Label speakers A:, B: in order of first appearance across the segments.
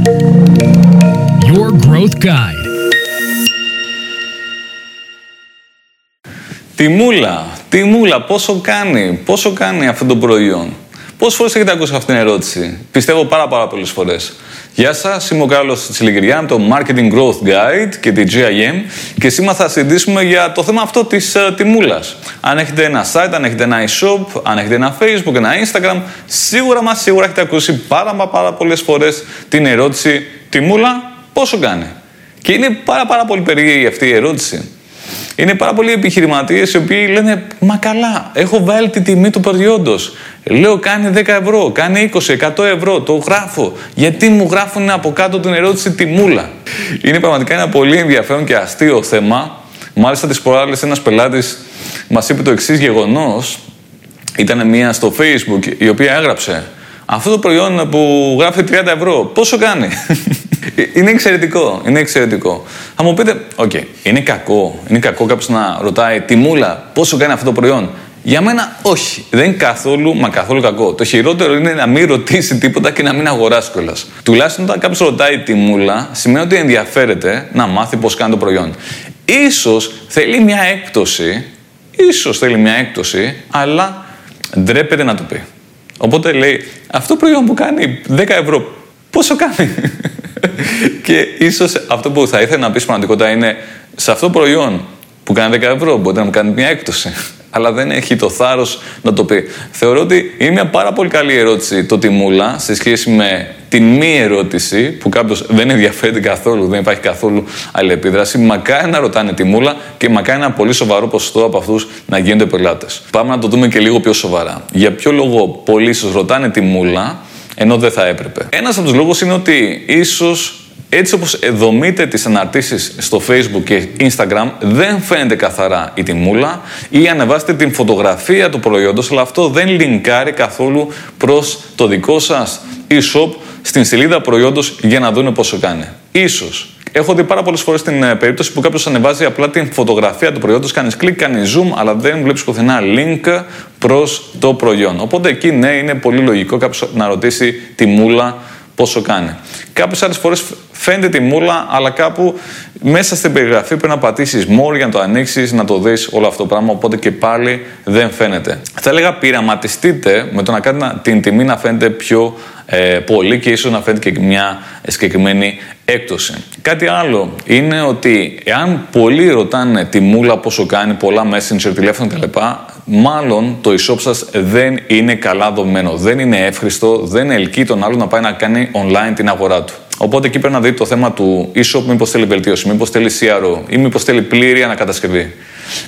A: Your Growth Guide.
B: Τη μούλα, τη μούλα, πόσο κάνει, πόσο κάνει αυτό το προϊόν; Πόσες φορές έχετε ακούσει αυτή την ερώτηση, Πιστεύω πάρα, πάρα πολλές φορές. Γεια σας, είμαι ο Κάρλος Τσιλιγκυριά, το Marketing Growth Guide και τη GIM και σήμερα θα συζητήσουμε για το θέμα αυτό της uh, τιμούλας. Αν έχετε ένα site, αν έχετε ένα e-shop, αν έχετε ένα Facebook, ένα Instagram, σίγουρα μας σίγουρα έχετε ακούσει πάρα, πάρα, πάρα πολλές φορές την ερώτηση Τιμούλα, πόσο κάνει. Και είναι πάρα, πάρα πολύ περίεργη αυτή η ερώτηση. Είναι πάρα πολλοί επιχειρηματίες οι οποίοι λένε Μα καλά, έχω βάλει τη τιμή του προϊόντος. Λέω κάνει 10 ευρώ, κάνει 20, 100 ευρώ, το γράφω. Γιατί μου γράφουν από κάτω την ερώτηση τιμούλα. Είναι πραγματικά ένα πολύ ενδιαφέρον και αστείο θέμα. Μάλιστα, τι προάλλες ένας πελάτης μας είπε το εξής γεγονός. Ήταν μία στο Facebook η οποία έγραψε αυτό το προϊόν που γράφει 30 ευρώ, πόσο κάνει; Είναι εξαιρετικό. Είναι εξαιρετικό. Θα μου πείτε, OK, okay, είναι κακό. Είναι κακό κάποιος να ρωτάει τιμούλα πόσο κάνει αυτό το προϊόν. Για μένα όχι. Δεν είναι καθόλου, μα καθόλου κακό. Το χειρότερο είναι να μην ρωτήσει τίποτα και να μην αγοράσει κιόλας. Τουλάχιστον όταν κάποιος ρωτάει τιμούλα, σημαίνει ότι ενδιαφέρεται να μάθει πόσο κάνει το προϊόν. Ίσως θέλει μια έκπτωση, ίσως θέλει μια έκπτωση, αλλά ντρέπεται να το πει. Οπότε λέει, αυτό το προϊόν που κάνει 10 ευρώ, πόσο κάνει; και ίσως αυτό που θα ήθελα να πεις πραγματικότητα είναι σε αυτό το προϊόν που κάνει 10 ευρώ, μπορεί να μου κάνει μια έκπτωση. Αλλά δεν έχει το θάρρος να το πει. Θεωρώ ότι είναι μια πάρα πολύ καλή ερώτηση το τιμούλα σε σχέση με την μη ερώτηση που κάποιος δεν ενδιαφέρεται καθόλου, δεν υπάρχει καθόλου αλληλεπίδραση. Μακάρι να ρωτάνε τιμούλα και μακάρι ένα πολύ σοβαρό ποσοστό από αυτούς να γίνονται πελάτες. Πάμε να το δούμε και λίγο πιο σοβαρά. Για ποιο λόγο πολλοί σας ρωτάνε τιμούλα ενώ δεν θα έπρεπε. Ένας από τους λόγους είναι ότι ίσως έτσι όπως δομείτε τις αναρτήσεις στο facebook και instagram δεν φαίνεται καθαρά η τιμούλα ή ανεβάσετε την φωτογραφία του προϊόντος αλλά αυτό δεν λινκάρει καθόλου προς το δικό σας e-shop στην σελίδα προϊόντος για να δουν πόσο κάνει. Ίσως Έχω δει πάρα πολλές φορές την ε, περίπτωση που κάποιος ανεβάζει απλά την φωτογραφία του προϊόντος, κάνεις κλικ, κάνεις zoom, αλλά δεν βλέπεις πουθενά link προς το προϊόν. Οπότε εκεί ναι, είναι πολύ λογικό κάποιος να ρωτήσει τη μούλα πόσο κάνει. Κάποιες άλλες φορές φαίνεται τη μούλα, αλλά κάπου μέσα στην περιγραφή πρέπει να πατήσεις more για να το ανοίξεις, να το δεις όλο αυτό το πράγμα. Οπότε και πάλι δεν φαίνεται. Θα έλεγα πειραματιστείτε με το να κάνετε την τιμή να φαίνεται πιο ε, πολύ και ίσως να φαίνεται και μια συγκεκριμένη έκπτωση. Κάτι άλλο είναι ότι εάν πολλοί ρωτάνε τη μούλα πόσο κάνει, πολλά messenger, τηλέφωνο κτλ., μάλλον το e-shop σας δεν είναι καλά δομημένο, δεν είναι εύχριστο, δεν ελκύει τον άλλο να πάει να κάνει online την αγορά του. Οπότε εκεί πρέπει να δείτε το θέμα του e-shop, μήπως θέλει βελτίωση, μήπως θέλει CRO ή μήπως θέλει πλήρη ανακατασκευή.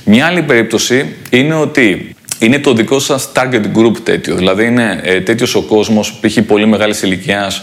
B: Μια άλλη περίπτωση είναι ότι είναι το δικό σας target group τέτοιο. Δηλαδή είναι ε, τέτοιος ο κόσμος, π.χ. πολύ μεγάλης ηλικίας,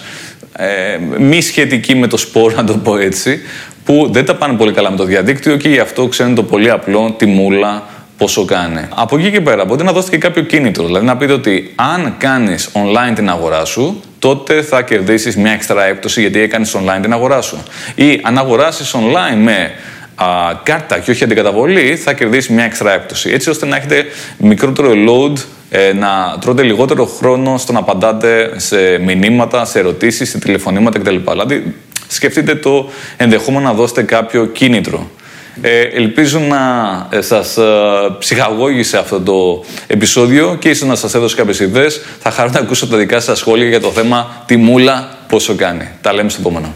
B: ε, μη σχετική με το σπορ, να το πω έτσι, που δεν τα πάνε πολύ καλά με το διαδίκτυο και γι' αυτό ξέρουν το πολύ απλό, τη μούλα, πόσο κάνει. Από εκεί και πέρα μπορείτε να δώσετε και κάποιο κίνητρο. Δηλαδή να πείτε ότι αν κάνεις online την αγορά σου, τότε θα κερδίσεις μια έξτρα έπτωση γιατί έκανες online την αγορά σου. Ή αν αγοράσεις online με α, κάρτα και όχι αντικαταβολή, θα κερδίσεις μια έξτρα έπτωση. Έτσι ώστε να έχετε μικρότερο load ε, να τρώτε λιγότερο χρόνο στο να απαντάτε σε μηνύματα, σε ερωτήσεις, σε τηλεφωνήματα κτλ. Δηλαδή, σκεφτείτε το ενδεχόμενο να δώσετε κάποιο κίνητρο. Ε, ελπίζω να ε, σας ε, ψυχαγώγησε αυτό το επεισόδιο και ίσως να σας έδωσε κάποιες ιδέες. Θα χαρώ να ακούσω τα δικά σας σχόλια για το θέμα «Τη μούλα πόσο κάνει». Τα λέμε στο επόμενο.